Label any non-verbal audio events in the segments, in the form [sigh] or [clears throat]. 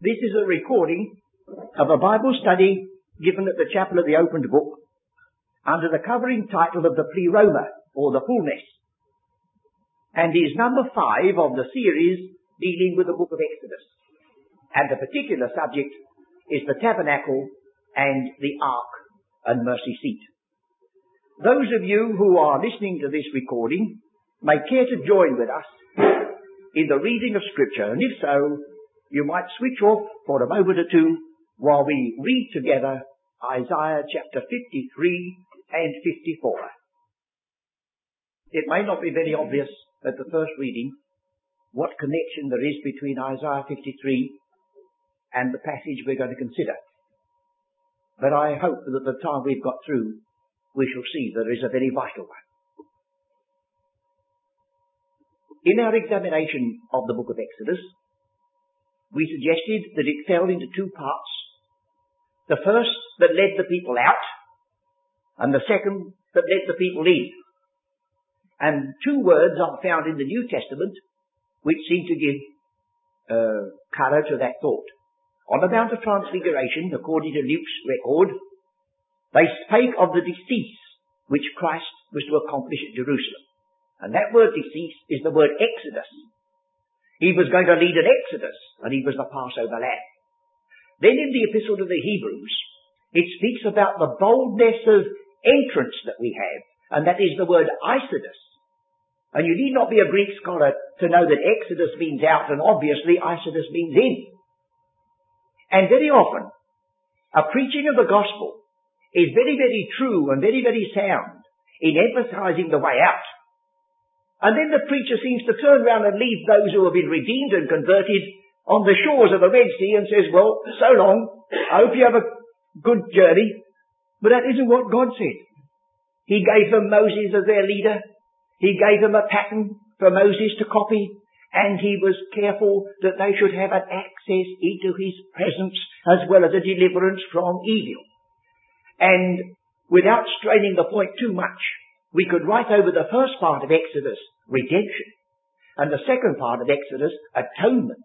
This is a recording of a Bible study given at the Chapel of the Opened Book under the covering title of the Pleroma, or the Fullness, and is number five of the series dealing with the book of Exodus. And the particular subject is the tabernacle and the ark and mercy seat. Those of you who are listening to this recording may care to join with us in the reading of scripture, and if so, you might switch off for a moment or two while we read together Isaiah chapter 53 and 54. It may not be very obvious at the first reading what connection there is between Isaiah 53 and the passage we're going to consider. But I hope that at the time we've got through, we shall see there is a very vital one. In our examination of the book of Exodus, we suggested that it fell into two parts. The first that led the people out, and the second that led the people in. And two words are found in the New Testament which seem to give uh, colour to that thought. On the Mount of Transfiguration, according to Luke's record, they spake of the decease which Christ was to accomplish at Jerusalem. And that word decease is the word exodus. He was going to lead an exodus, and he was the Passover lamb. Then in the epistle to the Hebrews, it speaks about the boldness of entrance that we have, and that is the word eisodos. And you need not be a Greek scholar to know that Exodus means out, and obviously eisodos means in. And very often, a preaching of the gospel is very, very true and very, very sound in emphasizing the way out. And then the preacher seems to turn around and leave those who have been redeemed and converted on the shores of the Red Sea and says, well, so long. I hope you have a good journey. But that isn't what God said. He gave them Moses as their leader. He gave them a pattern for Moses to copy. And he was careful that they should have an access into his presence as well as a deliverance from evil. And without straining the point too much, we could write over the first part of Exodus, redemption, and the second part of Exodus, atonement.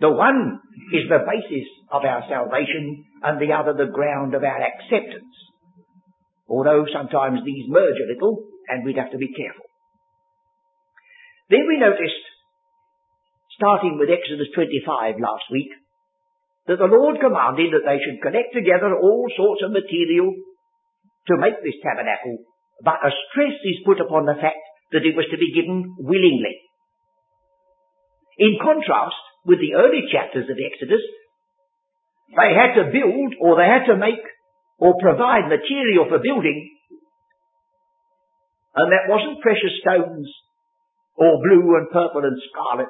The one is the basis of our salvation and the other the ground of our acceptance. Although sometimes these merge a little and we'd have to be careful. Then we noticed, starting with Exodus 25 last week, that the Lord commanded that they should collect together all sorts of material to make this tabernacle but a stress is put upon the fact that it was to be given willingly. In contrast with the early chapters of Exodus, they had to build or they had to make or provide material for building and that wasn't precious stones or blue and purple and scarlet,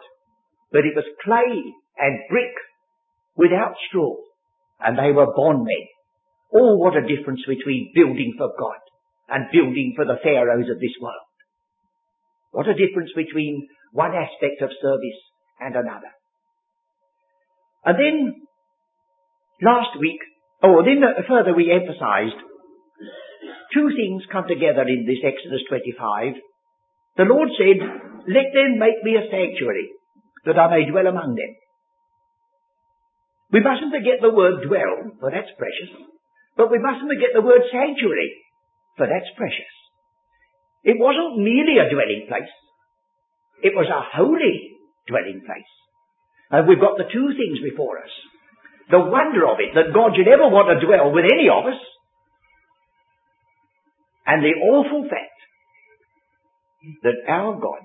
but it was clay and brick without straw. And they were bondmen. Oh, what a difference between building for God and building for the pharaohs of this world. What a difference between one aspect of service and another. And then, last week, oh, then further we emphasized two things come together in this Exodus 25. The Lord said, let them make me a sanctuary that I may dwell among them. We mustn't forget the word dwell, for that's precious, but we mustn't forget the word sanctuary, for that's precious. It wasn't merely a dwelling place. It was a holy dwelling place. And we've got the two things before us. The wonder of it, that God should ever want to dwell with any of us, and the awful fact that our God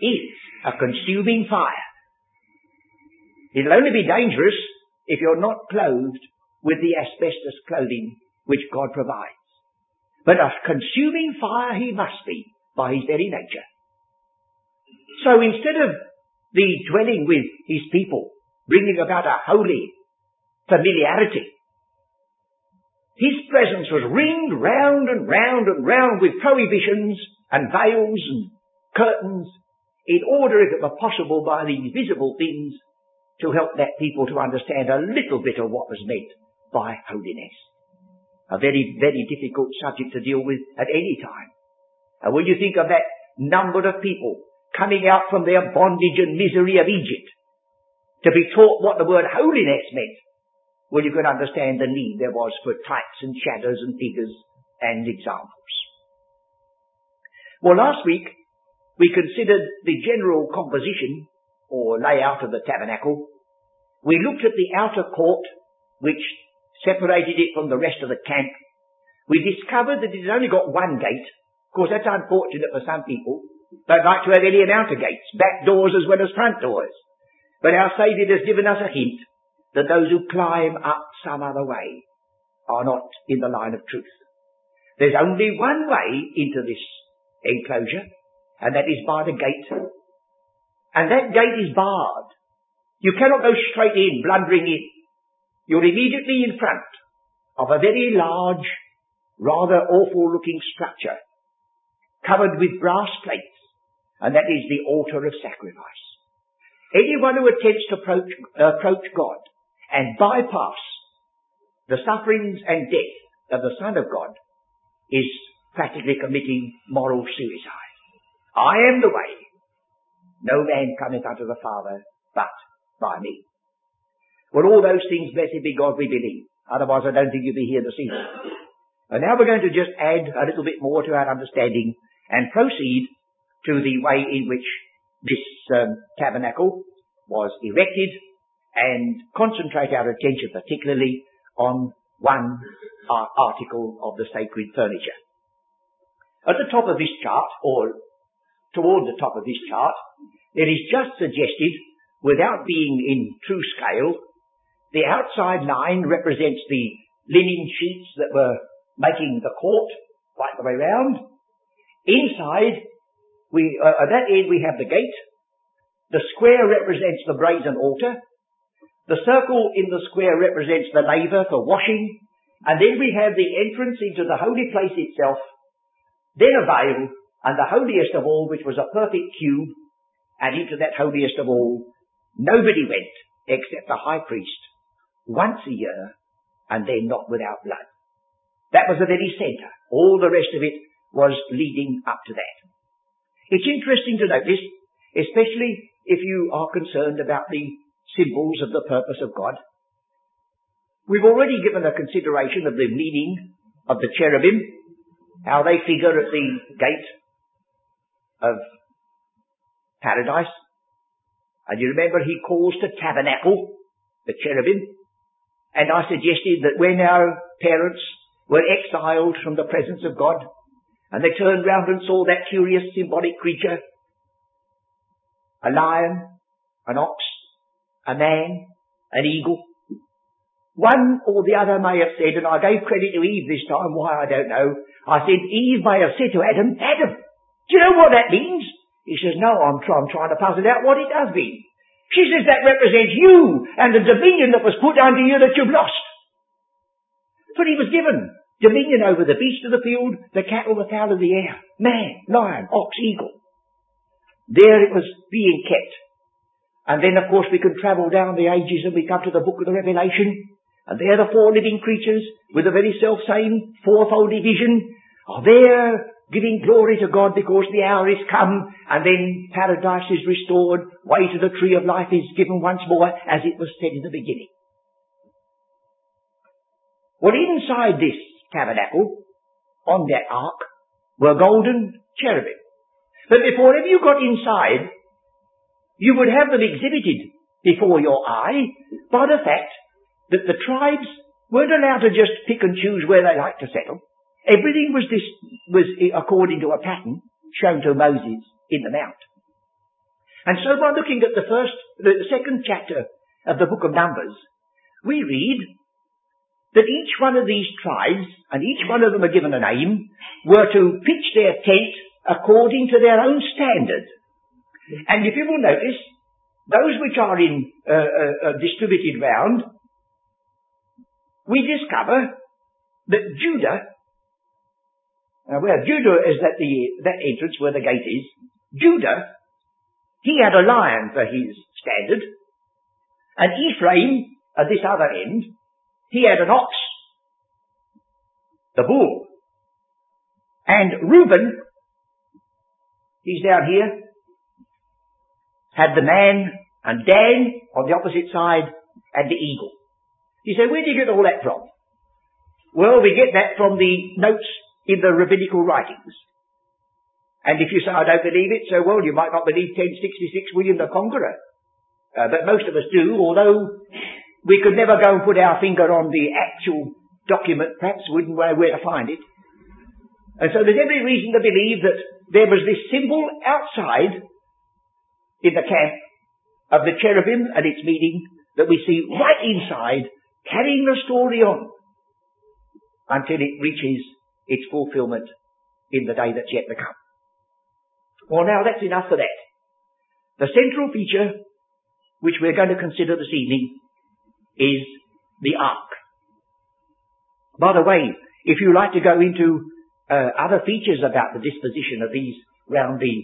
is a consuming fire. It'll only be dangerous if you're not clothed with the asbestos clothing which God provides. But a consuming fire he must be by his very nature. So instead of the dwelling with his people, bringing about a holy familiarity, his presence was ringed round and round and round with prohibitions and veils and curtains in order, if it were possible, by these visible things to help that people to understand a little bit of what was meant by holiness. A very, very difficult subject to deal with at any time. And when you think of that number of people coming out from their bondage and misery of Egypt, to be taught what the word holiness meant, well, you can understand the need there was for types and shadows and figures and examples. Well, last week we considered the general composition or layout of the tabernacle. We looked at the outer court, which separated it from the rest of the camp. We discovered that it has only got one gate. Of course, that's unfortunate for some people. They'd like to have any and outer gates, back doors as well as front doors. But our Saviour has given us a hint that those who climb up some other way are not in the line of truth. There's only one way into this enclosure, and that is by the gate. And that gate is barred. You cannot go straight in, blundering in. You're immediately in front of a very large, rather awful looking structure, covered with brass plates, and that is the altar of sacrifice. Anyone who attempts to approach, approach God and bypass the sufferings and death of the Son of God is practically committing moral suicide. I am the way. No man cometh unto the Father but by me. Well, all those things, blessed be God, we believe. Otherwise, I don't think you'd be here this evening. And now we're going to just add a little bit more to our understanding and proceed to the way in which this um, tabernacle was erected and concentrate our attention particularly on one uh, article of the sacred furniture. At the top of this chart, or toward the top of this chart, it is just suggested, without being in true scale, the outside line represents the linen sheets that were making the court quite the way round. Inside, we, uh, at that end we have the gate, the square represents the brazen altar. The circle in the square represents the laver for washing. And then we have the entrance into the holy place itself. Then a veil and the holiest of all, which was a perfect cube. And into that holiest of all, nobody went except the high priest once a year and then not without blood. That was the very centre. All the rest of it was leading up to that. It's interesting to notice, especially if you are concerned about the symbols of the purpose of God. We've already given a consideration of the meaning of the cherubim, how they figure at the gate of paradise. And you remember he calls to tabernacle the cherubim. And I suggested that when our parents were exiled from the presence of God, and they turned round and saw that curious symbolic creature a lion, an ox, a man, an eagle. One or the other may have said, and I gave credit to Eve this time, why I don't know. I said, Eve may have said to Adam, Adam, do you know what that means? He says, no, I'm, try- I'm trying to puzzle out what it does mean. She says that represents you and the dominion that was put under you that you've lost. But he was given dominion over the beast of the field, the cattle, the fowl of the air, man, lion, ox, eagle. There it was being kept. And then of course we can travel down the ages and we come to the book of the Revelation. And there the four living creatures with the very self same fourfold division are there giving glory to God because the hour is come and then paradise is restored, way to the tree of life is given once more as it was said in the beginning. Well inside this tabernacle, on that ark, were golden cherubim. But before ever you got inside, you would have them exhibited before your eye by the fact that the tribes weren't allowed to just pick and choose where they liked to settle. Everything was this, was according to a pattern shown to Moses in the Mount. And so by looking at the first, the second chapter of the book of Numbers, we read that each one of these tribes, and each one of them are given a name, were to pitch their tent according to their own standard. And if you will notice, those which are in uh, uh, uh, distributed round, we discover that Judah, uh, well, Judah is at the that entrance where the gate is. Judah, he had a lion for his standard, and Ephraim at this other end, he had an ox, the bull, and Reuben He's down here. Had the man and Dan on the opposite side and the eagle. You say, where do you get all that from? Well, we get that from the notes in the rabbinical writings. And if you say, I don't believe it, so well, you might not believe 1066 William the Conqueror. Uh, but most of us do, although we could never go and put our finger on the actual document, perhaps wouldn't know where to find it. And so there's every reason to believe that there was this symbol outside in the camp of the cherubim and its meeting that we see right inside carrying the story on until it reaches its fulfillment in the day that's yet to come. Well now that's enough for that. The central feature which we're going to consider this evening is the ark. By the way, if you like to go into uh, other features about the disposition of these round the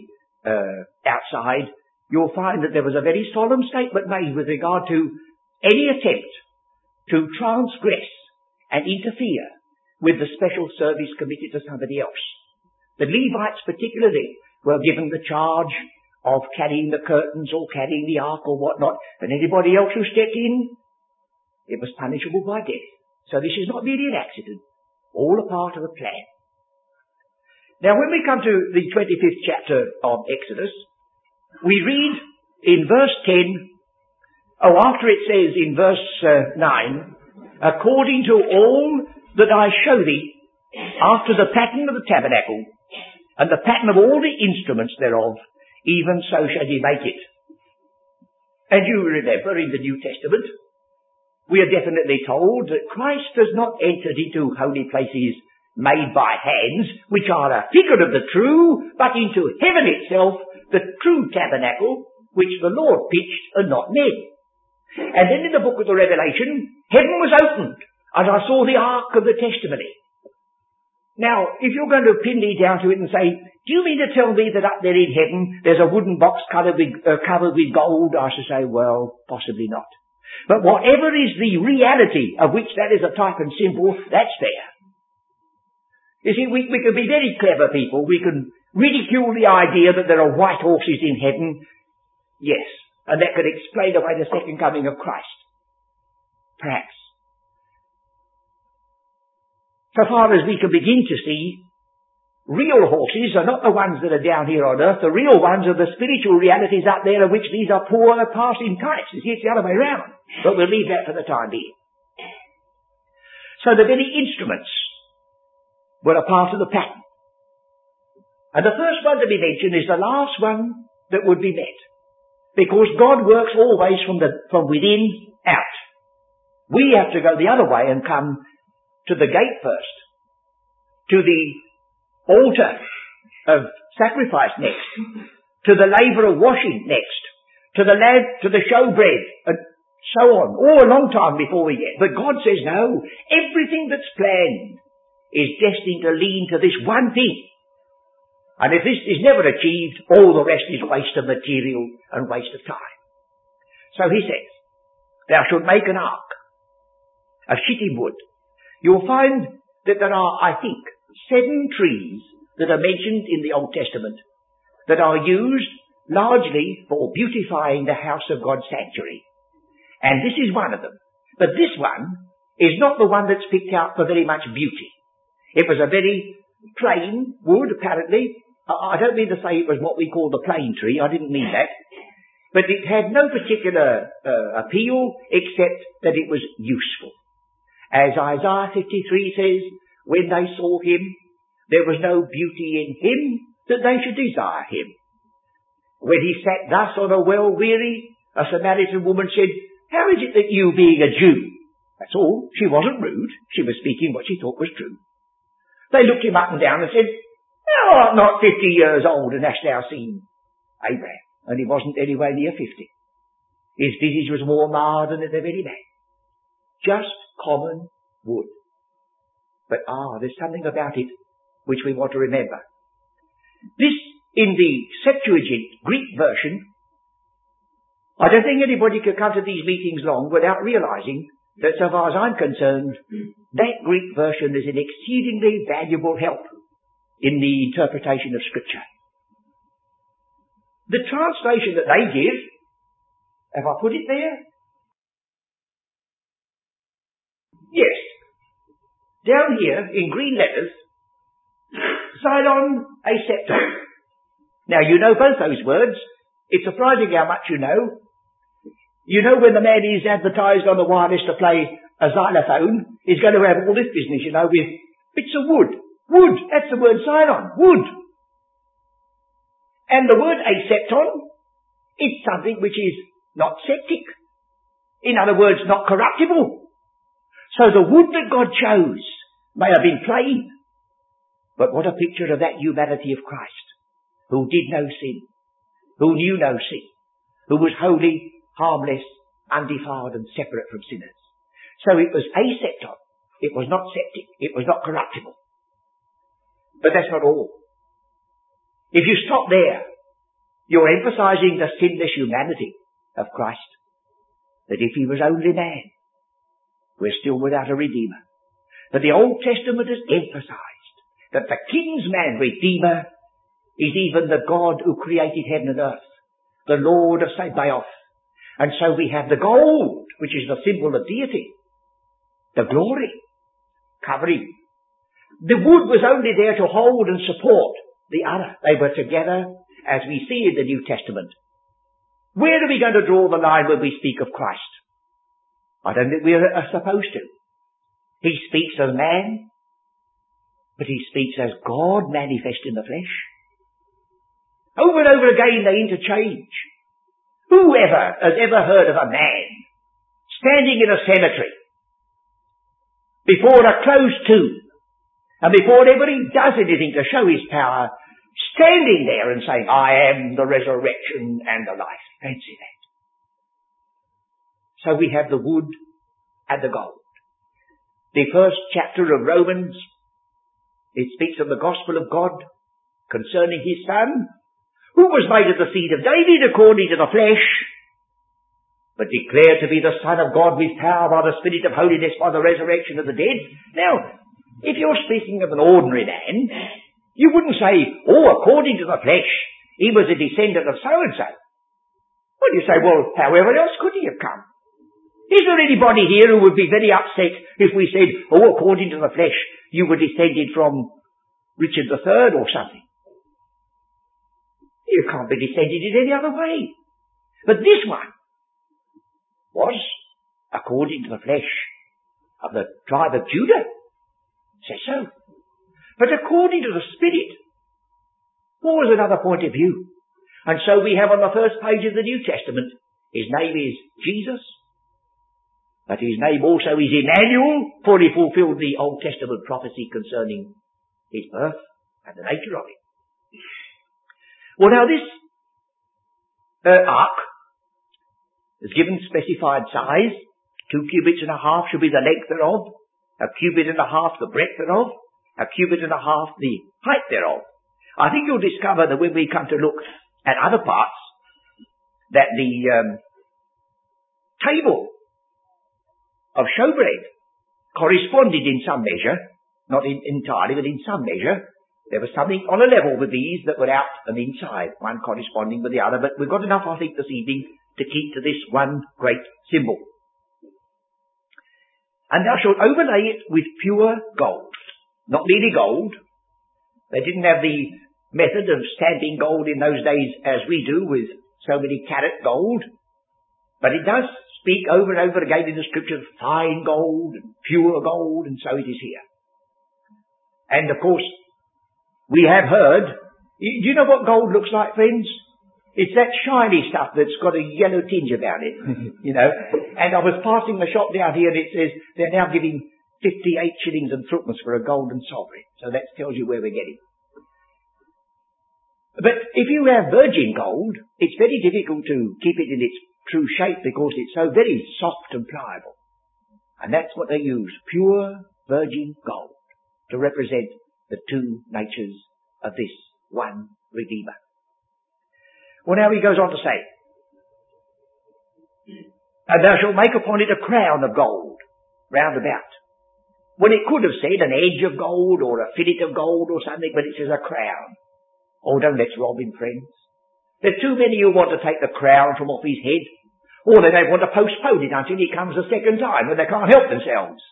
uh, outside, you'll find that there was a very solemn statement made with regard to any attempt to transgress and interfere with the special service committed to somebody else. The Levites particularly were given the charge of carrying the curtains or carrying the ark or whatnot, and anybody else who stepped in, it was punishable by death. So this is not merely an accident, all a part of a plan. Now when we come to the 25th chapter of Exodus, we read in verse 10, oh after it says in verse uh, 9, according to all that I show thee, after the pattern of the tabernacle, and the pattern of all the instruments thereof, even so shall ye make it. And you remember in the New Testament, we are definitely told that Christ does not enter into holy places made by hands, which are a figure of the true, but into heaven itself, the true tabernacle, which the Lord pitched and not men. And then in the book of the Revelation, heaven was opened, and I saw the ark of the testimony. Now, if you're going to pin me down to it and say, do you mean to tell me that up there in heaven there's a wooden box covered with, uh, covered with gold? I should say, well, possibly not. But whatever is the reality of which that is a type and symbol, that's there. You see, we, we can be very clever people. We can ridicule the idea that there are white horses in heaven. Yes. And that could explain away the second coming of Christ. Perhaps. So far as we can begin to see, Real horses are not the ones that are down here on earth. The real ones are the spiritual realities up there of which these are poor passing types. You see, it's the other way round. But we'll leave that for the time being. So the very instruments were a part of the pattern. And the first one to be mentioned is the last one that would be met. Because God works always from the, from within out. We have to go the other way and come to the gate first. To the altar of sacrifice next, to the laver of washing next, to the lad, to the showbread, and so on, all a long time before we get. But God says no, everything that's planned is destined to lean to this one thing. And if this is never achieved, all the rest is waste of material and waste of time. So he says, thou shalt make an ark of shittim wood. You'll find that there are, I think, seven trees that are mentioned in the Old Testament that are used largely for beautifying the house of God's sanctuary. And this is one of them. But this one is not the one that's picked out for very much beauty. It was a very plain wood, apparently. I don't mean to say it was what we call the plane tree. I didn't mean that. But it had no particular uh, appeal except that it was useful. As Isaiah 53 says, when they saw him, there was no beauty in him that they should desire him. When he sat thus on a well weary, a Samaritan woman said, How is it that you being a Jew? That's all. She wasn't rude. She was speaking what she thought was true. They looked him up and down and said, Thou art not fifty years old and hast thou seen Abraham? And he wasn't anywhere near fifty. His visage was more marred than the very man. Just common wood. But ah, there's something about it which we want to remember. This, in the Septuagint Greek version, I don't think anybody could come to these meetings long without realizing that so far as I'm concerned, that Greek version is an exceedingly valuable help in the interpretation of Scripture. The translation that they give, Have I put it there? Down here, in green letters, xulon a. Now you know both those words. It's surprising how much you know. You know when the man is advertised on the wireless to play a xylophone, he's going to have all this business, you know, with bits of wood. Wood, that's the word xulon, wood. And the word asepton, it's something which is not septic. In other words, not corruptible. So the wood that God chose may have been plain, but what a picture of that humanity of Christ, who did no sin, who knew no sin, who was holy, harmless, undefiled and separate from sinners. So it was asepton. It was not septic. It was not corruptible. But that's not all. If you stop there, you're emphasizing the sinless humanity of Christ. That if he was only man, we're still without a redeemer. But the Old Testament has emphasized that the kinsman redeemer is even the God who created heaven and earth, the Lord of Sabaoth. And so we have the gold, which is the symbol of deity, the glory, covering. The wood was only there to hold and support the other. They were together, as we see in the New Testament. Where are we going to draw the line when we speak of Christ? I don't think we are supposed to. He speaks as man, but he speaks as God manifest in the flesh. Over and over again they interchange. Whoever has ever heard of a man standing in a cemetery before a closed tomb and before anybody does anything to show his power, standing there and saying, I am the resurrection and the life. Fancy that. So we have the wood and the gold. The first chapter of Romans, it speaks of the gospel of God concerning his son, who was made of the seed of David according to the flesh, but declared to be the Son of God with power by the Spirit of holiness by the resurrection of the dead. Now, if you're speaking of an ordinary man, you wouldn't say, oh, according to the flesh, he was a descendant of so-and-so. Well, you say, well, however else could he have come? Is there anybody here who would be very upset if we said, oh, according to the flesh, you were descended from Richard III or something? You can't be descended in any other way. But this one was according to the flesh of the tribe of Judah. Says so. But according to the Spirit, was another point of view? And so we have on the first page of the New Testament, his name is Jesus, but his name also is Emmanuel, for he fulfilled the Old Testament prophecy concerning his birth and the nature of it. Well, now this uh, ark is given specified size. Two cubits and a half should be the length thereof. A cubit and a half the breadth thereof. A cubit and a half the height thereof. I think you'll discover that when we come to look at other parts, that the um, table of showbread corresponded in some measure, not in, entirely, but in some measure, there was something on a level with these that were out and inside, one corresponding with the other, but we've got enough, I think, this evening to keep to this one great symbol. And thou shalt overlay it with pure gold. Not merely gold. They didn't have the method of stamping gold in those days as we do with so many carat gold. But it does speak over and over again in the scriptures fine gold and pure gold, and so it is here. And of course, we have heard, do you know what gold looks like, friends? It's that shiny stuff that's got a yellow tinge about it, [laughs] you know. And I was passing the shop down here and it says they're now giving 58 shillings and threepence for a golden sovereign. So that tells you where we're getting. But if you have virgin gold, it's very difficult to keep it in its true shape because it's so very soft and pliable. And that's what they use, pure virgin gold, to represent the two natures of this one Redeemer. Well now he goes on to say, and thou shalt make upon it a crown of gold round about. When it could have said an edge of gold or a fillet of gold or something, but it says a crown. Oh, don't let's rob him, friends. There's too many who want to take the crown from off his head. Or they may want to postpone it until he comes a second time when they can't help themselves.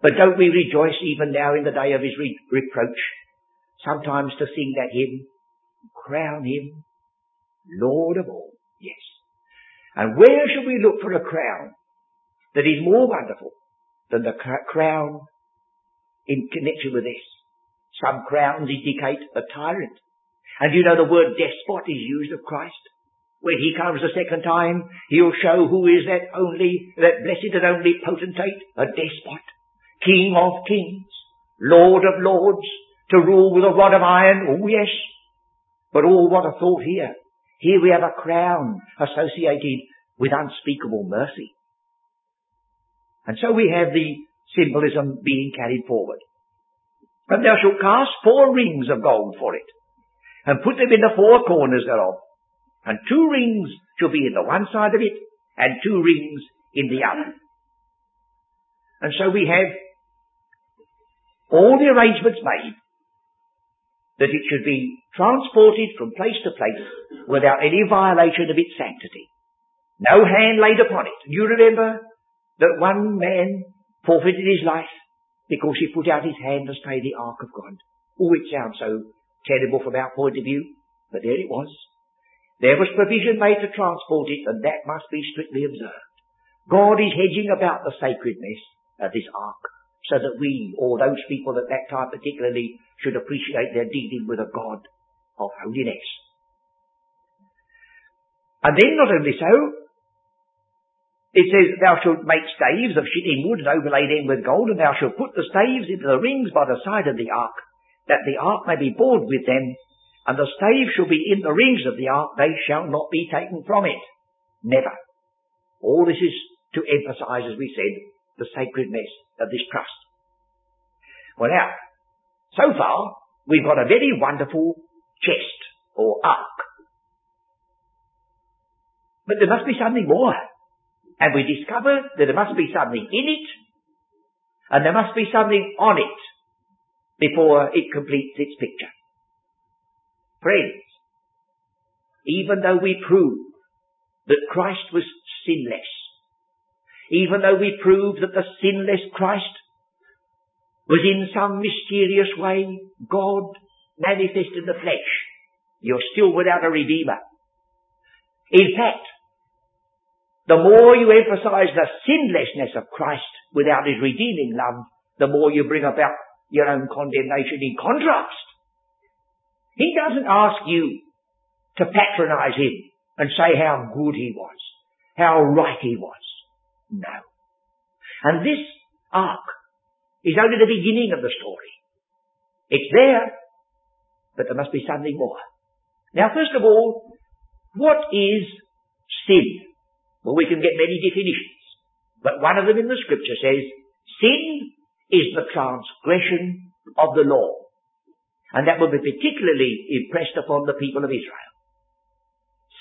But don't we rejoice even now in the day of his re- reproach, sometimes to sing that hymn, crown him Lord of all. Yes. And where should we look for a crown that is more wonderful than the crown in connection with this? Some crowns indicate a tyrant. And you know the word despot is used of Christ. When he comes the second time, he'll show who is that only, that blessed and only potentate, a despot, king of kings, lord of lords, to rule with a rod of iron. Oh yes. But oh, what a thought here. Here we have a crown associated with unspeakable mercy. And so we have the symbolism being carried forward. And thou shalt cast four rings of gold for it, and put them in the four corners thereof. And two rings shall be in the one side of it, and two rings in the other. And so we have all the arrangements made that it should be transported from place to place without any violation of its sanctity. No hand laid upon it. You remember that one man forfeited his life because he put out his hand to stay the ark of God. Oh, it sounds so terrible from our point of view, but there it was. There was provision made to transport it, and that must be strictly observed. God is hedging about the sacredness of this ark, so that we, or those people at that time particularly, should appreciate their dealing with a God of holiness. And then not only so, it says, Thou shalt make staves of shittim wood and overlay them with gold, and thou shalt put the staves into the rings by the side of the ark, that the ark may be bored with them, and the staves shall be in the rings of the ark, they shall not be taken from it. Never. All this is to emphasize, as we said, the sacredness of this trust. Well now, so far, we've got a very wonderful chest, or ark. But there must be something more. And we discover that there must be something in it, and there must be something on it before it completes its picture. Friends, even though we prove that Christ was sinless, even though we prove that the sinless Christ was in some mysterious way God manifest in the flesh, you're still without a Redeemer. In fact, the more you emphasize the sinlessness of Christ without his redeeming love, the more you bring about your own condemnation in contrast. He doesn't ask you to patronize him and say how good he was, how right he was. No. And this ark is only the beginning of the story. It's there, but there must be something more. Now, first of all, what is sin? Well, we can get many definitions, but one of them in the scripture says, sin is the transgression of the law. And that will be particularly impressed upon the people of Israel.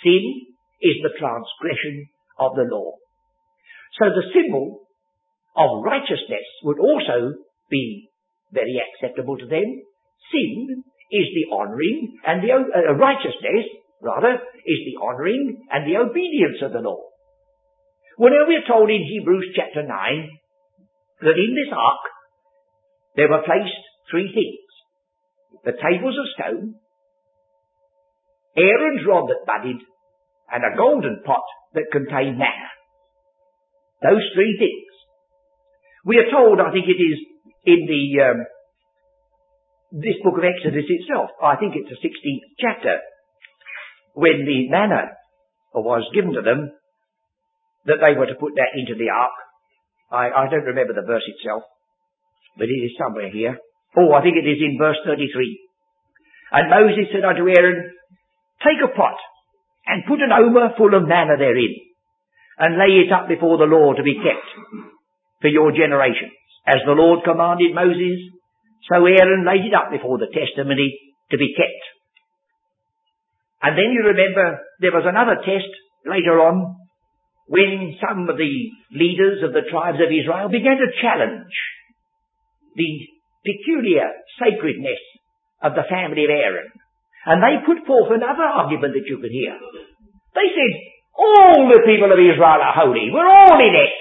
Sin is the transgression of the law. So the symbol of righteousness would also be very acceptable to them. Sin is the honoring and the uh, righteousness, rather, is the honoring and the obedience of the law. Well, now we're told in Hebrews chapter 9 that in this ark there were placed three things. The tables of stone, Aaron's rod that budded, and a golden pot that contained manna. Those three things. We are told, I think it is in the um, this book of Exodus itself, I think it's the 16th chapter, when the manna was given to them, that they were to put that into the ark. I, I don't remember the verse itself, but it is somewhere here. Oh, I think it is in verse 33. And Moses said unto Aaron, Take a pot and put an omer full of manna therein and lay it up before the Lord to be kept for your generations. As the Lord commanded Moses, so Aaron laid it up before the testimony to be kept. And then you remember there was another test later on when some of the leaders of the tribes of Israel began to challenge the peculiar sacredness of the family of Aaron. And they put forth another argument that you could hear. They said, All the people of Israel are holy. We're all in it.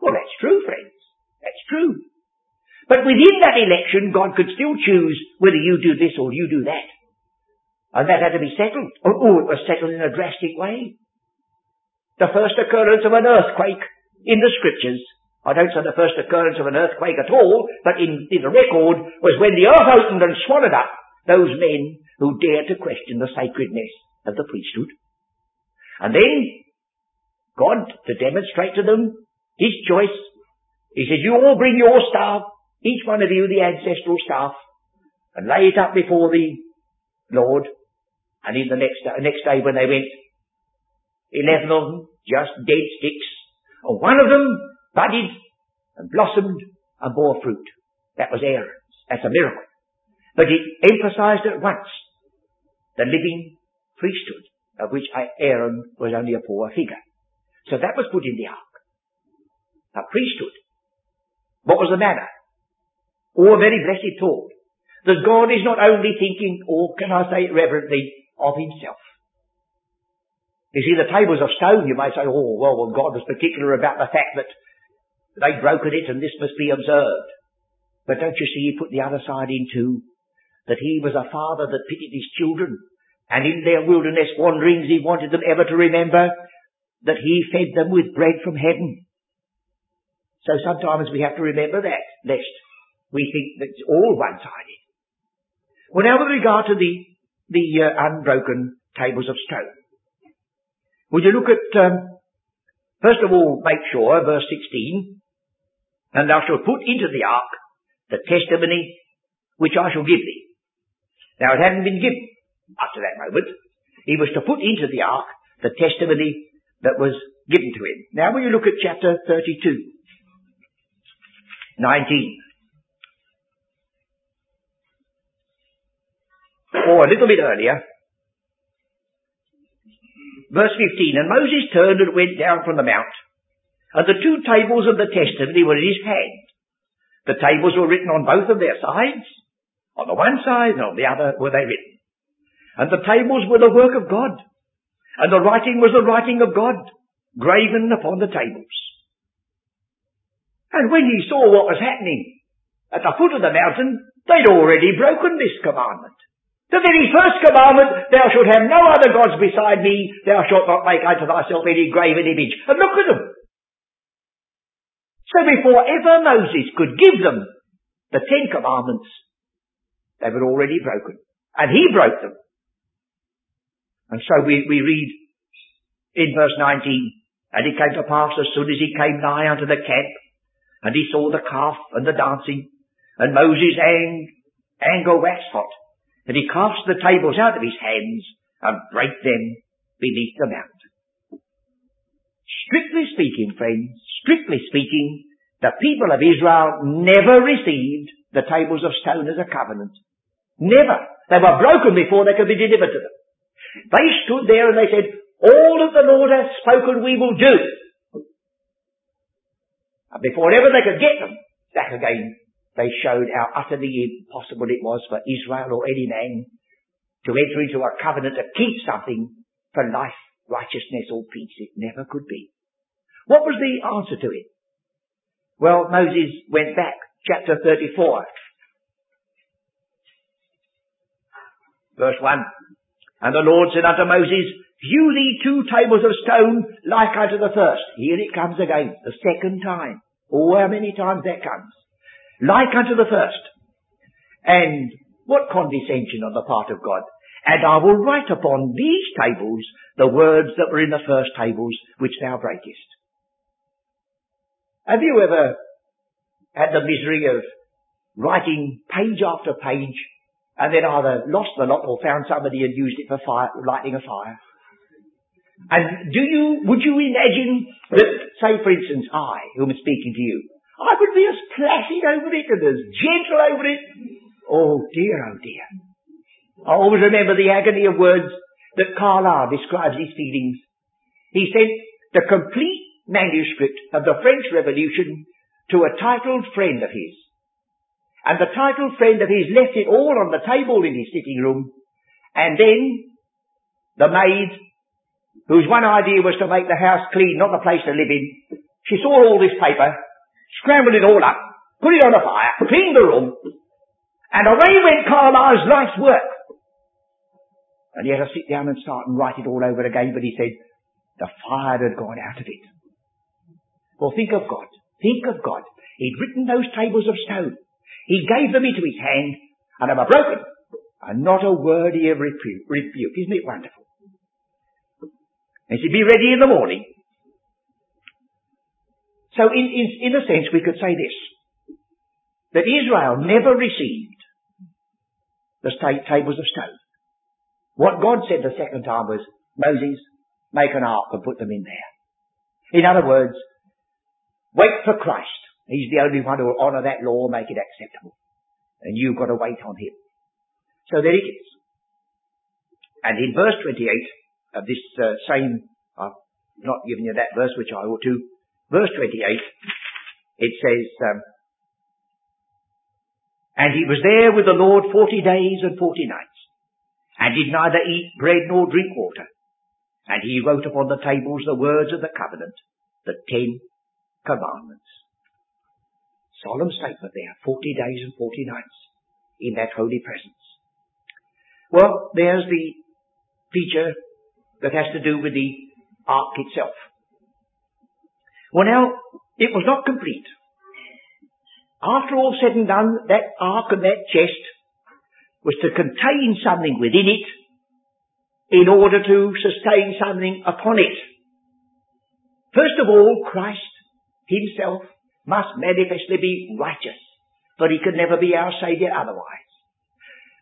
Well, that's true, friends. That's true. But within that election, God could still choose whether you do this or you do that. And that had to be settled. Oh, oh, it was settled in a drastic way. The first occurrence of an earthquake in the scriptures, I don't say the first occurrence of an earthquake at all, but in, in the record was when the earth opened and swallowed up those men who dared to question the sacredness of the priesthood. And then, God, to demonstrate to them His choice, He said, you all bring your staff, each one of you the ancestral staff, and lay it up before the Lord, and in the next, next day when they went, eleven of them, just dead sticks, and one of them budded and blossomed and bore fruit. That was Aaron's. That's a miracle. But it emphasized at once the living priesthood, of which Aaron was only a poor figure. So that was put in the ark. A priesthood. What was the manna? Oh, a very blessed thought. That God is not only thinking, or can I say it reverently, of himself. You see, the tables of stone, you may say, oh, well, well, God was particular about the fact that they'd broken it and this must be observed. But don't you see, he put the other side into that he was a father that pitied his children, and in their wilderness wanderings he wanted them ever to remember that he fed them with bread from heaven. So sometimes we have to remember that, lest we think that it's all one-sided. Well, now with regard to the the uh, unbroken tables of stone. Would you look at, um, first of all, make sure, verse 16, and thou shalt put into the ark the testimony which I shall give thee. Now it hadn't been given up to that moment. He was to put into the ark the testimony that was given to him. Now when you look at chapter 32, 19. or a little bit earlier, verse 15, And Moses turned and went down from the mount, and the two tables of the testimony were in his hand. The tables were written on both of their sides. On the one side and on the other were they written. And the tables were the work of God. And the writing was the writing of God, graven upon the tables. And when he saw what was happening at the foot of the mountain, they'd already broken this commandment. The very first commandment, thou shalt have no other gods beside me, thou shalt not make unto thyself any graven image. And look at them. So before ever Moses could give them the Ten Commandments, they were already broken. And he broke them. And so we, we read in verse 19, And it came to pass as soon as he came nigh unto the camp, and he saw the calf and the dancing, and Moses' ang- anger waxed hot, and he cast the tables out of his hands and brake them beneath the mount. Strictly speaking, friends, strictly speaking, the people of Israel never received the tables of stone as a covenant. Never. They were broken before they could be delivered to them. They stood there and they said, all that the Lord hath spoken we will do. And before ever they could get them, back again they showed how utterly impossible it was for Israel or any man to enter into a covenant to keep something for life, righteousness or peace. It never could be. What was the answer to it? Well, Moses went back, chapter 34. Verse 1. And the Lord said unto Moses, View thee two tables of stone like unto the first. Here it comes again, the second time. Oh, how many times that comes like unto the first. And what condescension on the part of God. And I will write upon these tables the words that were in the first tables which thou breakest. Have you ever had the misery of writing page after page and then either lost the lot or found somebody and used it for fire, lighting a fire? And do you, would you imagine that, say for instance, I, who am speaking to you, I would be as placid over it and as gentle over it. Oh dear, oh dear. I always remember the agony of words that Carlyle describes his feelings. He said, the complete manuscript of the French Revolution to a titled friend of his. And the titled friend of his left it all on the table in his sitting room. And then the maid whose one idea was to make the house clean, not the place to live in, she saw all this paper, scrambled it all up, put it on the fire, cleaned the room, and away went Carlyle's life's work. And he had to sit down and start and write it all over again, but he said, the fire had gone out of it. Well, think of God. Think of God. He'd written those tables of stone. He gave them into his hand, and they were broken. And not a word he ever rebuke. rebuke. Isn't it wonderful? And said, be ready in the morning. So in, in, in a sense, we could say this. That Israel never received the state tables of stone. What God said the second time was, Moses, make an ark and put them in there. In other words, wait for Christ. He's the only one who will honour that law make it acceptable. And you've got to wait on him. So there it is. And in verse 28 of this uh, same, I've not given you that verse which I ought to, verse 28, it says, um, and he was there with the Lord forty days and forty nights, and did neither eat bread nor drink water. And he wrote upon the tables the words of the covenant, the Ten Commandments. Solemn statement there, forty days and forty nights in that holy presence. Well, there's the feature that has to do with the ark itself. Well now, it was not complete. After all said and done, that ark and that chest was to contain something within it in order to sustain something upon it. First of all, Christ himself must manifestly be righteous, for he could never be our Saviour otherwise.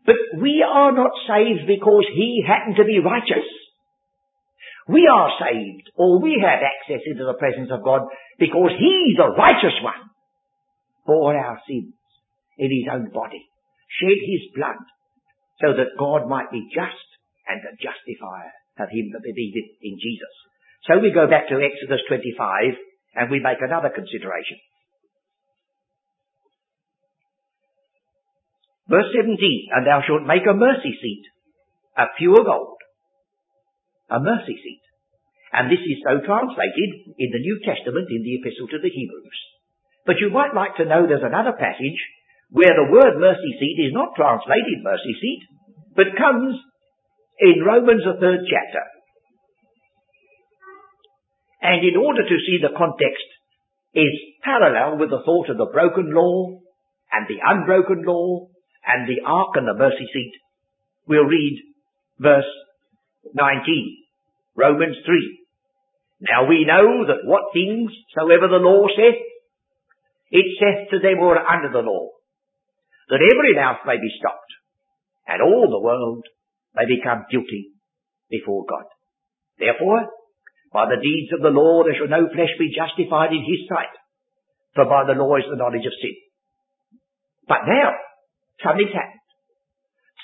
But we are not saved because he happened to be righteous. We are saved, or we have access into the presence of God because he's the righteous one bore our sins in his own body, shed his blood, so that God might be just and the justifier of him that believeth in Jesus. So we go back to Exodus 25 and we make another consideration. Verse 17, and thou shalt make a mercy seat of pure gold. A mercy seat. And this is so translated in the New Testament in the Epistle to the Hebrews. But you might like to know there's another passage where the word mercy seat is not translated mercy seat, but comes in Romans the third chapter. And in order to see the context is parallel with the thought of the broken law and the unbroken law and the ark and the mercy seat, we'll read verse 19, Romans 3. Now we know that what things soever the law saith, it saith to them who are under the law, that every mouth may be stopped, and all the world may become guilty before God. Therefore, by the deeds of the law there shall no flesh be justified in his sight, for by the law is the knowledge of sin. But now, something's happened.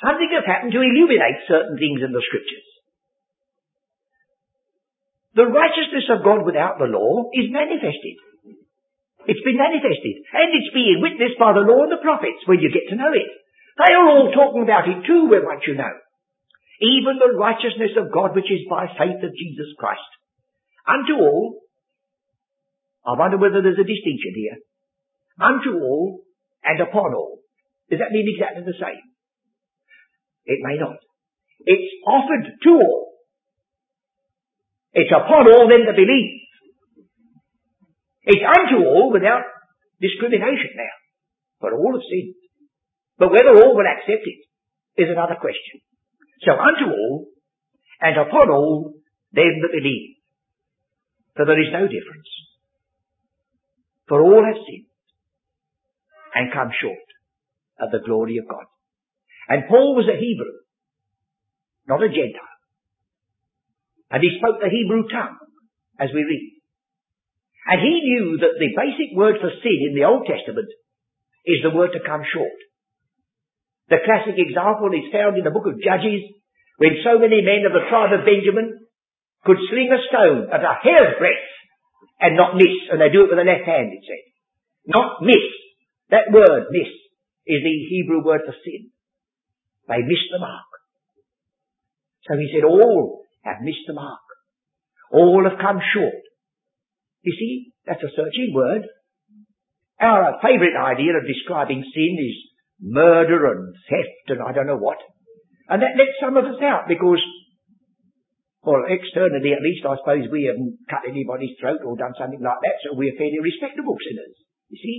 Something has happened to illuminate certain things in the scriptures. The righteousness of God without the law is manifested. It's been manifested. And it's being witnessed by the law and the prophets when you get to know it. They are all talking about it too once you know even the righteousness of God which is by faith of Jesus Christ. Unto all, I wonder whether there's a distinction here. Unto all and upon all. Does that mean exactly the same? It may not. It's offered to all. It's upon all them that believe. It's unto all without discrimination now. For all have sinned. But whether all will accept it is another question. So unto all, and upon all them that believe. For there is no difference. For all have sinned and come short of the glory of God. And Paul was a Hebrew, not a Gentile. And he spoke the Hebrew tongue, as we read. And he knew that the basic word for sin in the Old Testament is the word to come short. The classic example is found in the book of Judges when so many men of the tribe of Benjamin could sling a stone at a hair's breadth and not miss, and they do it with the left hand, it said. Not miss. That word, miss, is the Hebrew word for sin. They missed the mark. So he said, all have missed the mark. All have come short. You see, that's a searching word. Our favourite idea of describing sin is murder and theft and I don't know what. And that lets some of us out because, well, externally at least I suppose we haven't cut anybody's throat or done something like that, so we're fairly respectable sinners. You see?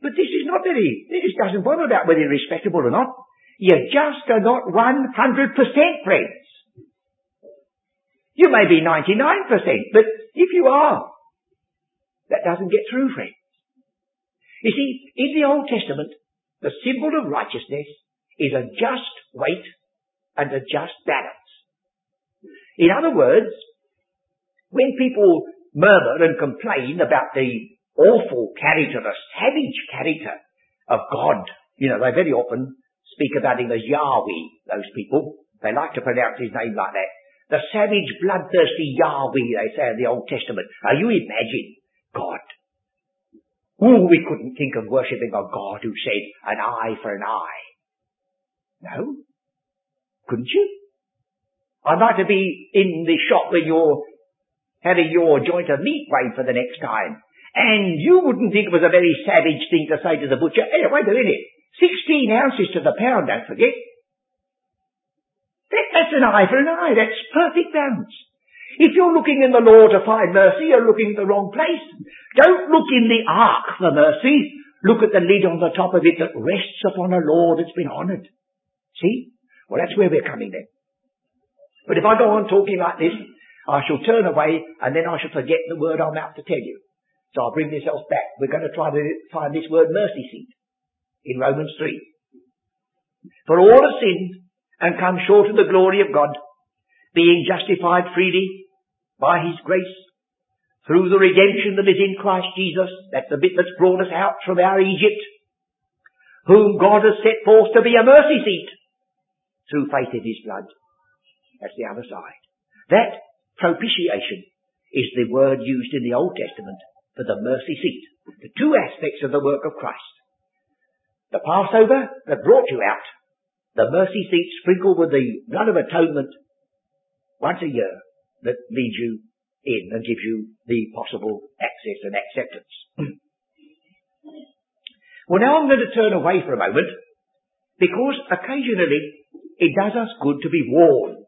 But this is not very, this doesn't bother about whether you're respectable or not. You just are not 100% friends. You may be 99%, but if you are, that doesn't get through, friends. You see, in the Old Testament, the symbol of righteousness is a just weight and a just balance. In other words, when people murmur and complain about the awful character, the savage character of God, you know, they very often speak about him as Yahweh, those people. They like to pronounce his name like that. The savage, bloodthirsty Yahweh, they say in the Old Testament. Now you imagine God. Oh, we couldn't think of worshipping a God who said an eye for an eye. No? Couldn't you? I'd like to be in the shop where you're having your joint of meat weighed for the next time. And you wouldn't think it was a very savage thing to say to the butcher, hey, wait a minute, 16 ounces to the pound, don't forget. That, that's an eye for an eye. That's perfect balance. If you're looking in the law to find mercy, you're looking in the wrong place. Don't look in the ark for mercy. Look at the lid on the top of it that rests upon a law that's been honoured. See? Well, that's where we're coming then. But if I go on talking like this, I shall turn away and then I shall forget the word I'm about to tell you. So I'll bring myself back. We're going to try to find this word mercy seat in Romans 3. For all have sinned and come short of the glory of God, being justified freely by His grace through the redemption that is in Christ Jesus. That's the bit that's brought us out from our Egypt, whom God has set forth to be a mercy seat through faith in His blood. That's the other side. That propitiation is the word used in the Old Testament for the mercy seat. The two aspects of the work of Christ. The Passover that brought you out. The mercy seat sprinkled with the blood of atonement once a year that leads you in and gives you the possible access and acceptance. [clears throat] well, now I'm going to turn away for a moment because occasionally it does us good to be warned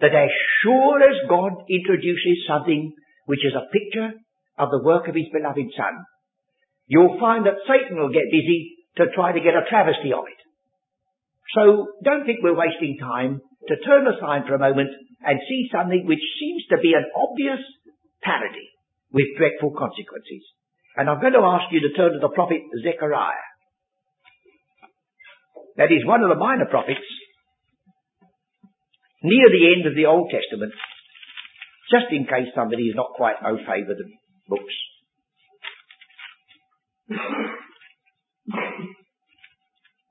that as sure as God introduces something which is a picture of the work of His beloved Son, you'll find that Satan will get busy to try to get a travesty of it. So don't think we're wasting time to turn aside for a moment and see something which seems to be an obvious parody with dreadful consequences. And I'm going to ask you to turn to the prophet Zechariah. That is one of the minor prophets near the end of the Old Testament, just in case somebody is not quite au fait with the books.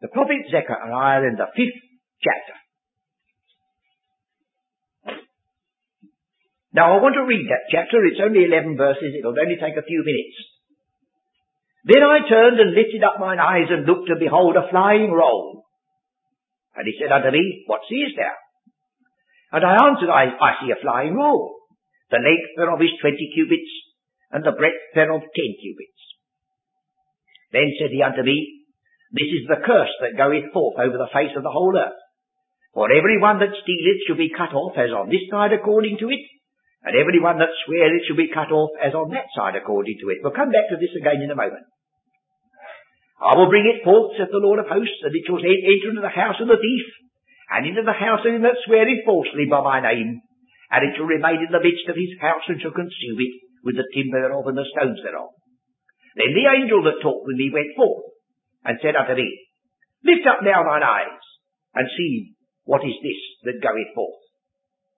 The prophet Zechariah in the fifth chapter. Now I want to read that chapter. It's only 11 verses. It'll only take a few minutes. Then I turned and lifted up mine eyes and looked and behold a flying roll. And he said unto me, What seest thou? And I answered, I, I see a flying roll. The length thereof is twenty cubits, and the breadth thereof ten cubits. Then said he unto me, this is the curse that goeth forth over the face of the whole earth. For every one that stealeth shall be cut off as on this side according to it, and every one that sweareth shall be cut off as on that side according to it. We'll come back to this again in a moment. I will bring it forth, saith the Lord of hosts, and it shall enter into the house of the thief, and into the house of him that sweareth falsely by my name, and it shall remain in the midst of his house, and shall consume it with the timber thereof and the stones thereof. Then the angel that talked with me went forth, and said unto me, Lift up now thine eyes, and see what is this that goeth forth.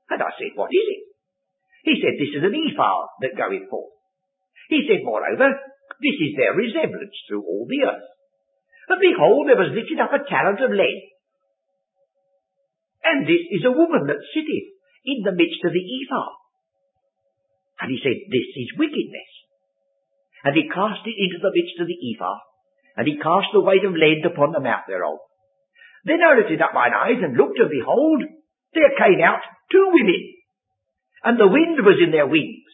And I said, What is it? He said, This is an ephah that goeth forth. He said, Moreover, this is their resemblance through all the earth. And behold, there was lifted up a talent of lead. And this is a woman that sitteth in the midst of the ephah. And he said, This is wickedness. And he cast it into the midst of the ephah, and he cast the weight of lead upon the mouth thereof. Then I lifted up mine eyes and looked, and behold, there came out two women. And the wind was in their wings,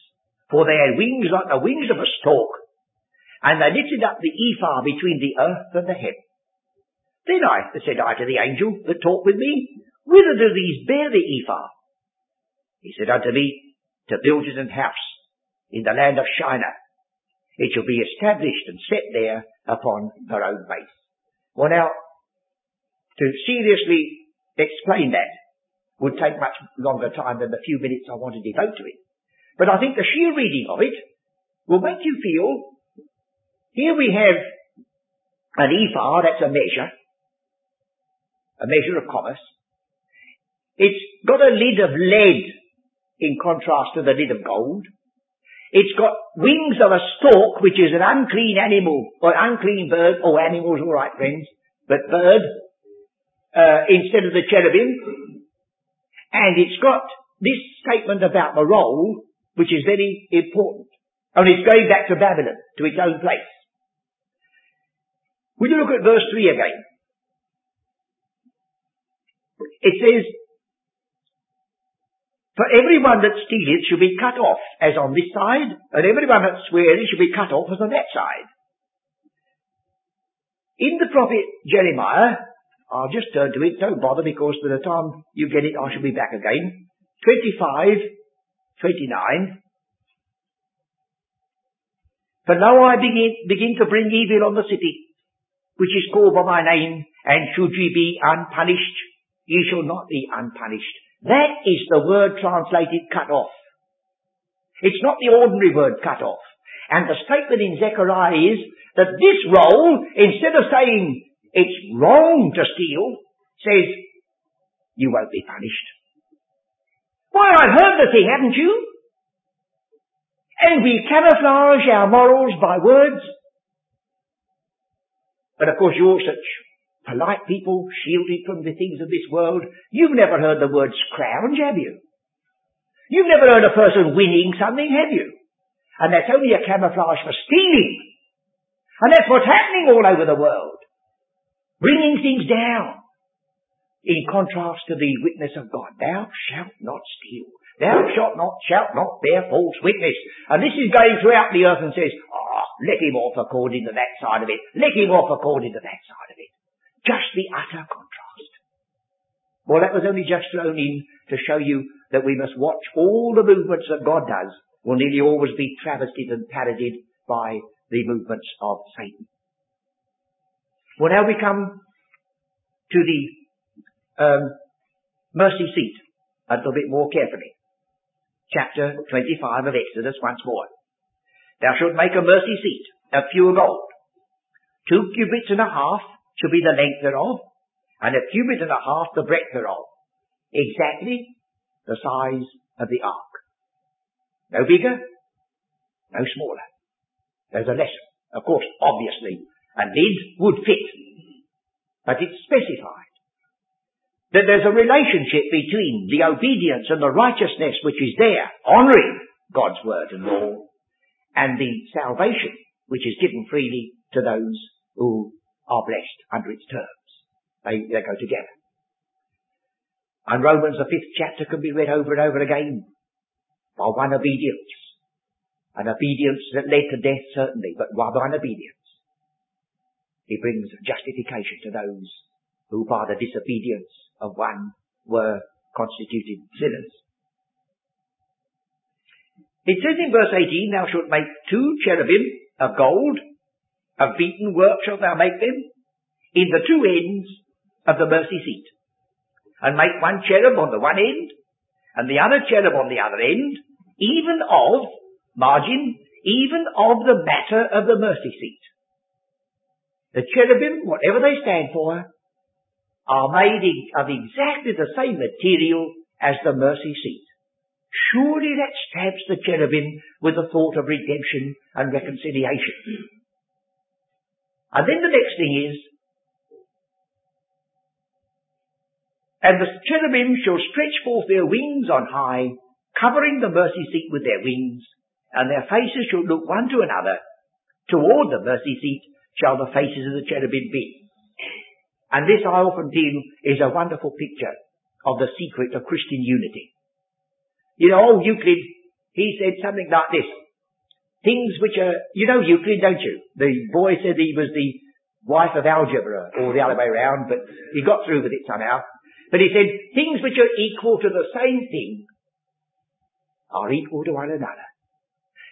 for they had wings like the wings of a stork. And they lifted up the ephah between the earth and the heaven. Then I said I to the angel that talked with me, Whither do these bear the ephah? He said unto me, To build it an house in the land of Shinar. It shall be established and set there upon her own base. Well now, to seriously explain that would take much longer time than the few minutes I want to devote to it. But I think the sheer reading of it will make you feel, here we have an ephah, that's a measure, a measure of commerce. It's got a lid of lead in contrast to the lid of gold. It's got wings of a stork, which is an unclean animal, or unclean bird, or animals, all right, friends, but bird, uh, instead of the cherubim. And it's got this statement about the roll, which is very important. And it's going back to Babylon, to its own place. Will you look at verse 3 again? It says, For everyone that stealeth shall be cut off, as on this side, and everyone that sweareth shall be cut off as on that side. In the prophet Jeremiah, I'll just turn to it, don't bother because by the time you get it I shall be back again. 25, 29. For now I begin, begin to bring evil on the city, which is called by my name, and should ye be unpunished, ye shall not be unpunished. That is the word translated cut off. It's not the ordinary word cut off. And the statement in Zechariah is that this roll, instead of saying it's wrong to steal, says you won't be punished. Why, I've heard the thing, haven't you? And we camouflage our morals by words. But of course you're such polite people, shielded from the things of this world. You've never heard the word scrounge, have you? You've never heard a person winning something, have you? And that's only a camouflage for stealing. And that's what's happening all over the world. Bringing things down. In contrast to the witness of God. Thou shalt not steal. Thou shalt not, shalt not bear false witness. And this is going throughout the earth and says, ah, oh, let him off according to that side of it. Let him off according to that side of it. Just the utter contrast. Well, that was only just thrown in to show you that we must watch all the movements that God does will nearly always be travestied and parodied by the movements of Satan. Well, now we come to the um, mercy seat a little bit more carefully. Chapter 25 of Exodus once more. Thou shalt make a mercy seat of pure gold. Two cubits and a half shall be the length thereof, and a cubit and a half the breadth thereof. Exactly the size of the ark. No bigger, no smaller. There's a lesson. Of course, obviously, a lid would fit. But it's specified that there's a relationship between the obedience and the righteousness which is there, honouring God's word and law, and the salvation which is given freely to those who are blessed under its terms. They, they go together. And Romans, the fifth chapter, can be read over and over again by one obedience. An obedience that led to death, certainly, but by one obedience. He brings justification to those who by the disobedience of one were constituted sinners. It says in verse 18, Thou shalt make two cherubim of gold, of beaten work shalt thou make them, in the two ends of the mercy seat. And make one cherub on the one end, and the other cherub on the other end, even of, margin, even of the matter of the mercy seat. The cherubim, whatever they stand for, are made of exactly the same material as the mercy seat. Surely that stabs the cherubim with the thought of redemption and reconciliation. And then the next thing is, and the cherubim shall stretch forth their wings on high, covering the mercy seat with their wings, and their faces shall look one to another toward the mercy seat shall the faces of the cherubim be. And this I often feel is a wonderful picture of the secret of Christian unity. You know, old Euclid, he said something like this. Things which are, you know Euclid, don't you? The boy said he was the wife of algebra, or the other way around, but he got through with it somehow. But he said, things which are equal to the same thing are equal to one another.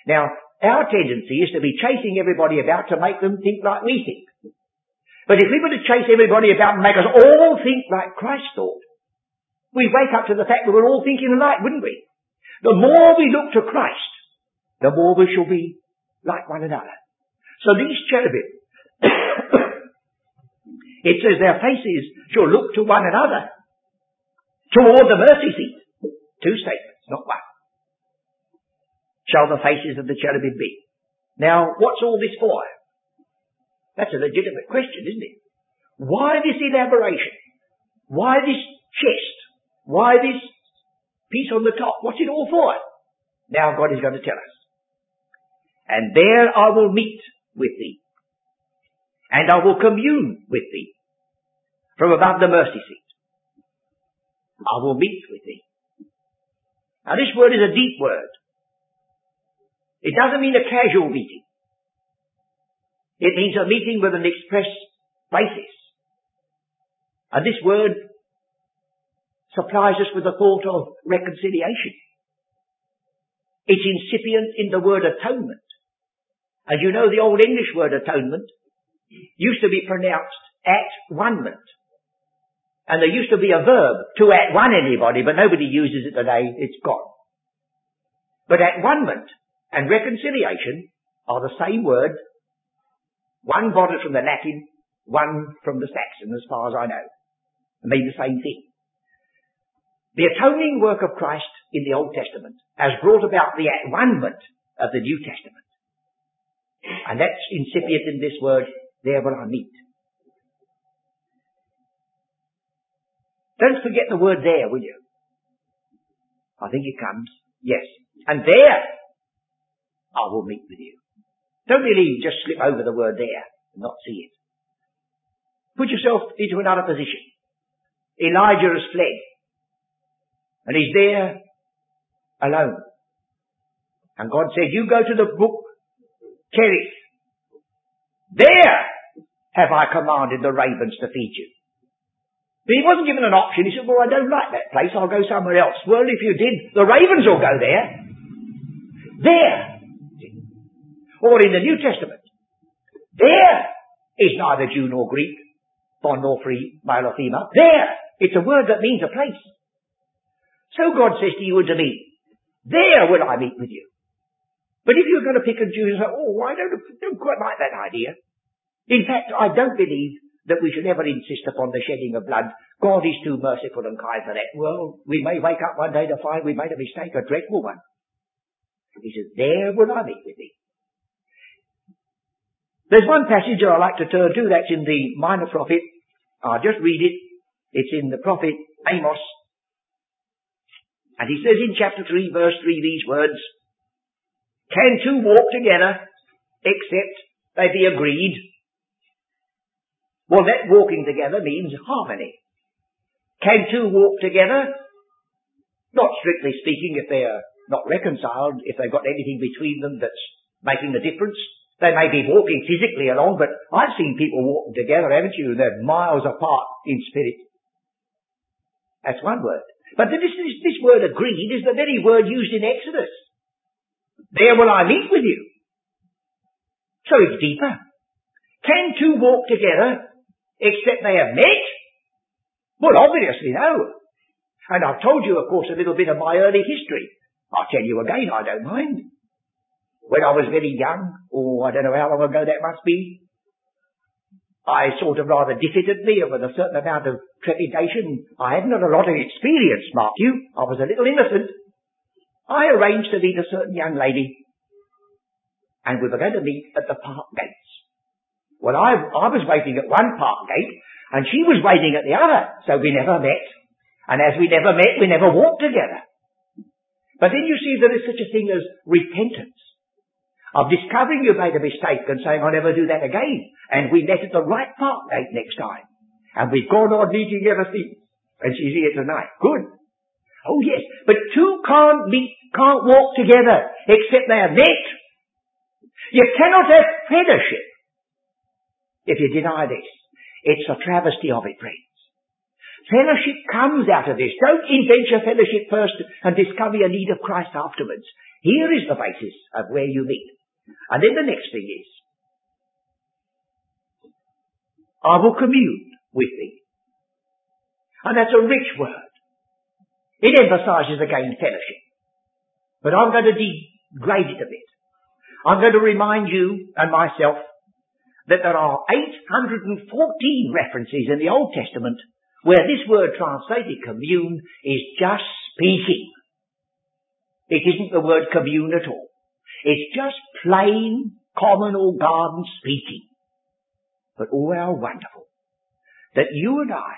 Now, our tendency is to be chasing everybody about to make them think like we think. But if we were to chase everybody about and make us all think like Christ thought, we'd wake up to the fact that we're all thinking alike, wouldn't we? The more we look to Christ, the more we shall be like one another. So these cherubim, [coughs] it says their faces shall look to one another, toward the mercy seat. Two statements, not one. Shall the faces of the cherubim be. Now, what's all this for? That's a legitimate question, isn't it? Why this elaboration? Why this chest? Why this piece on the top? What's it all for? Now God is going to tell us and there I will meet with thee, and I will commune with thee from above the mercy seat. I will meet with thee. Now this word is a deep word. It doesn't mean a casual meeting. It means a meeting with an express basis. And this word supplies us with the thought of reconciliation. It's incipient in the word atonement. As you know, the Old English word atonement used to be pronounced at one-ment. And there used to be a verb to at one anybody, but nobody uses it today. It's gone. But at one-ment and reconciliation are the same word, one borrowed from the Latin, one from the Saxon, as far as I know. They mean the same thing. The atoning work of Christ in the Old Testament has brought about the at one-ment of the New Testament. And that's incipient in this word, there will I meet. Don't forget the word there, will you? I think it comes. Yes. And there, I will meet with you. Don't really just slip over the word there and not see it. Put yourself into another position. Elijah has fled. And he's there alone. And God said, you go to the brook Cherith. There have I commanded the ravens to feed you. But he wasn't given an option. He said, well, I don't like that place. I'll go somewhere else. Well, if you did, the ravens will go there. There. Or in the New Testament. There is neither Jew nor Greek, bond nor free, male or female. There. It's a word that means a place. So God says to you and to me, there will I meet with you. But if you're going to pick and choose oh, I don't, don't quite like that idea. In fact, I don't believe that we should ever insist upon the shedding of blood. God is too merciful and kind for that. Well, we may wake up one day to find we made a mistake, a dreadful one. He says, there will I meet with thee. There's one passage that I like to turn to, that's in the minor prophet. I'll just read it. It's in the prophet Amos. And he says in chapter 3 verse 3 these words, can two walk together except they be agreed? Well, that walking together means harmony. Can two walk together? Not strictly speaking if they're not reconciled, if they've got anything between them that's making the difference. They may be walking physically along, but I've seen people walking together, haven't you? They're miles apart in spirit. That's one word. But this, this, this word agreed is the very word used in Exodus. There will I meet with you. So it's deeper. Can two walk together except they have met? Well, obviously no. And I've told you, of course, a little bit of my early history. I'll tell you again, I don't mind. When I was very young, or oh, I don't know how long ago that must be, I sort of rather diffidently and with a certain amount of trepidation, I hadn't had a lot of experience, mark you. I was a little innocent. I arranged to meet a certain young lady, and we were going to meet at the park gates. Well, I, I was waiting at one park gate, and she was waiting at the other, so we never met. And as we never met, we never walked together. But then you see there is such a thing as repentance. Of discovering you made a mistake and saying, I'll never do that again. And we met at the right park gate next time. And we've gone on meeting ever since. And she's here tonight. Good. Oh yes, But two can't meet, can't walk together except they are met. You cannot have fellowship if you deny this. It's a travesty of it, friends. Fellowship comes out of this. Don't invent your fellowship first and discover your need of Christ afterwards. Here is the basis of where you meet. And then the next thing is, I will commune with thee. And that's a rich word. It emphasizes again fellowship. But I'm going to degrade it a bit. I'm going to remind you and myself that there are 814 references in the Old Testament where this word translated commune is just speaking. It isn't the word commune at all. It's just plain, common or garden speaking. But oh how wonderful that you and I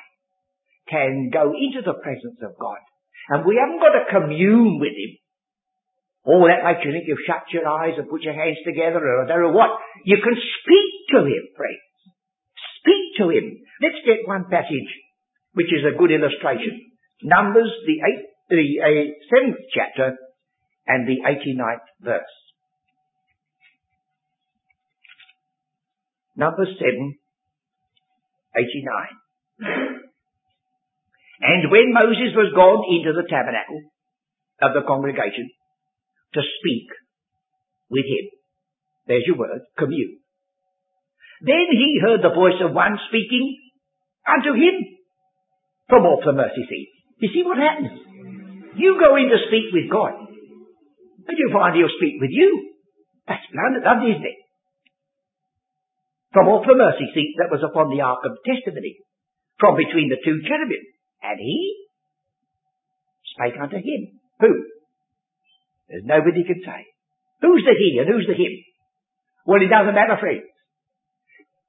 can go into the presence of God and we haven't got to commune with Him. Oh, that makes you think you've shut your eyes and put your hands together or don't know what. You can speak to Him, friends. Speak to Him. Let's get one passage which is a good illustration. Numbers, the eighth, the uh, seventh chapter and the 89th verse. Number 7, 89. And when Moses was gone into the tabernacle of the congregation to speak with him, there's your word, commune. Then he heard the voice of one speaking unto him from off the mercy seat. You see what happens? You go in to speak with God, and you find he'll speak with you. That's lovely, isn't it? from off the mercy seat that was upon the ark of testimony, from between the two cherubim. And he spake unto him. Who? There's nobody can say. Who's the he and who's the him? Well, it doesn't matter, friends.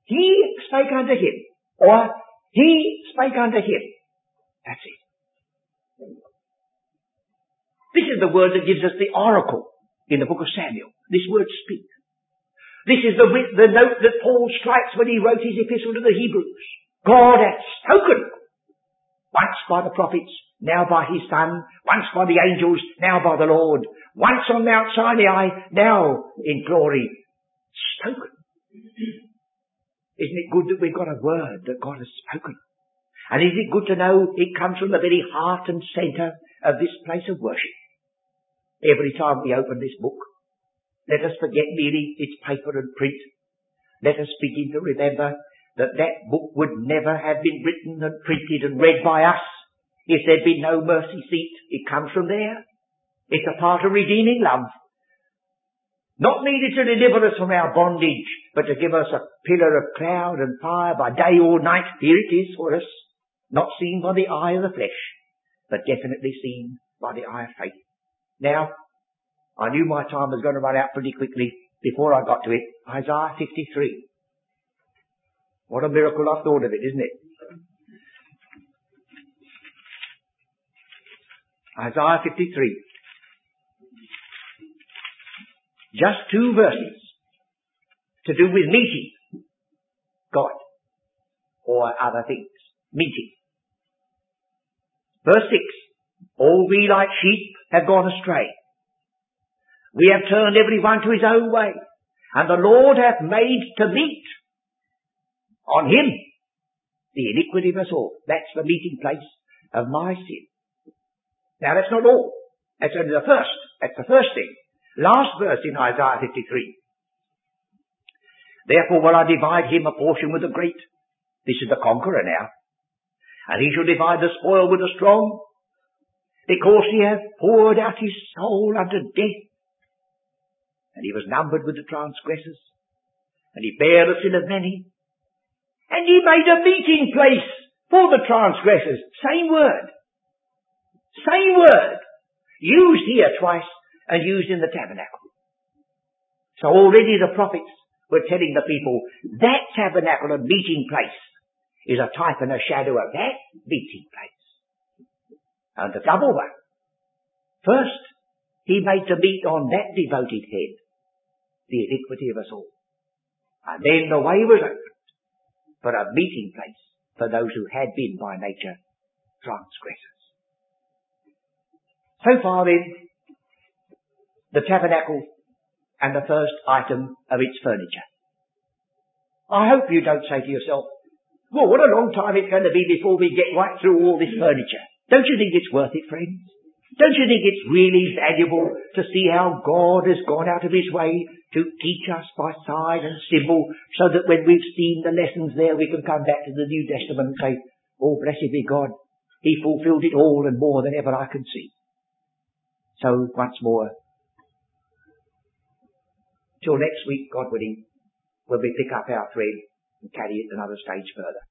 He spake unto him, or he spake unto him. That's it. This is the word that gives us the oracle in the book of Samuel. This word speak. This is the, the note that Paul strikes when he wrote his epistle to the Hebrews. God hath spoken. Once by the prophets, now by his son, once by the angels, now by the Lord, once on Mount Sinai, now in glory, spoken. Isn't it good that we've got a word that God has spoken? And is it good to know it comes from the very heart and centre of this place of worship? Every time we open this book, let us forget merely its paper and print. Let us begin to remember that that book would never have been written and printed and read by us if there'd been no mercy seat. It comes from there. It's a part of redeeming love. Not needed to deliver us from our bondage, but to give us a pillar of cloud and fire by day or night. Here it is for us. Not seen by the eye of the flesh, but definitely seen by the eye of faith. Now, I knew my time was going to run out pretty quickly before I got to it. Isaiah 53. What a miracle I thought of it, isn't it? Isaiah 53. Just two verses to do with meeting God or other things. Meeting. Verse 6. All we like sheep have gone astray. We have turned every one to his own way, and the Lord hath made to meet on him the iniquity of us all. That's the meeting place of my sin. Now that's not all. That's only the first. That's the first thing. Last verse in Isaiah 53. Therefore will I divide him a portion with the great. This is the conqueror now. And he shall divide the spoil with the strong, because he hath poured out his soul unto death and he was numbered with the transgressors, and he bare the sin of many, and he made a meeting place for the transgressors. Same word. Same word. Used here twice and used in the tabernacle. So already the prophets were telling the people that tabernacle and meeting place is a type and a shadow of that meeting place. And the double one. First, he made to meet on that devoted head the iniquity of us all. And then the way was opened for a meeting place for those who had been by nature transgressors. So far then, the tabernacle and the first item of its furniture. I hope you don't say to yourself, well, what a long time it's going to be before we get right through all this furniture. Don't you think it's worth it, friends? Don't you think it's really valuable to see how God has gone out of his way to teach us by sign and symbol so that when we've seen the lessons there we can come back to the New Testament and say, oh blessed be God, he fulfilled it all and more than ever I can see. So once more, till next week, God willing, will we pick up our thread and carry it another stage further.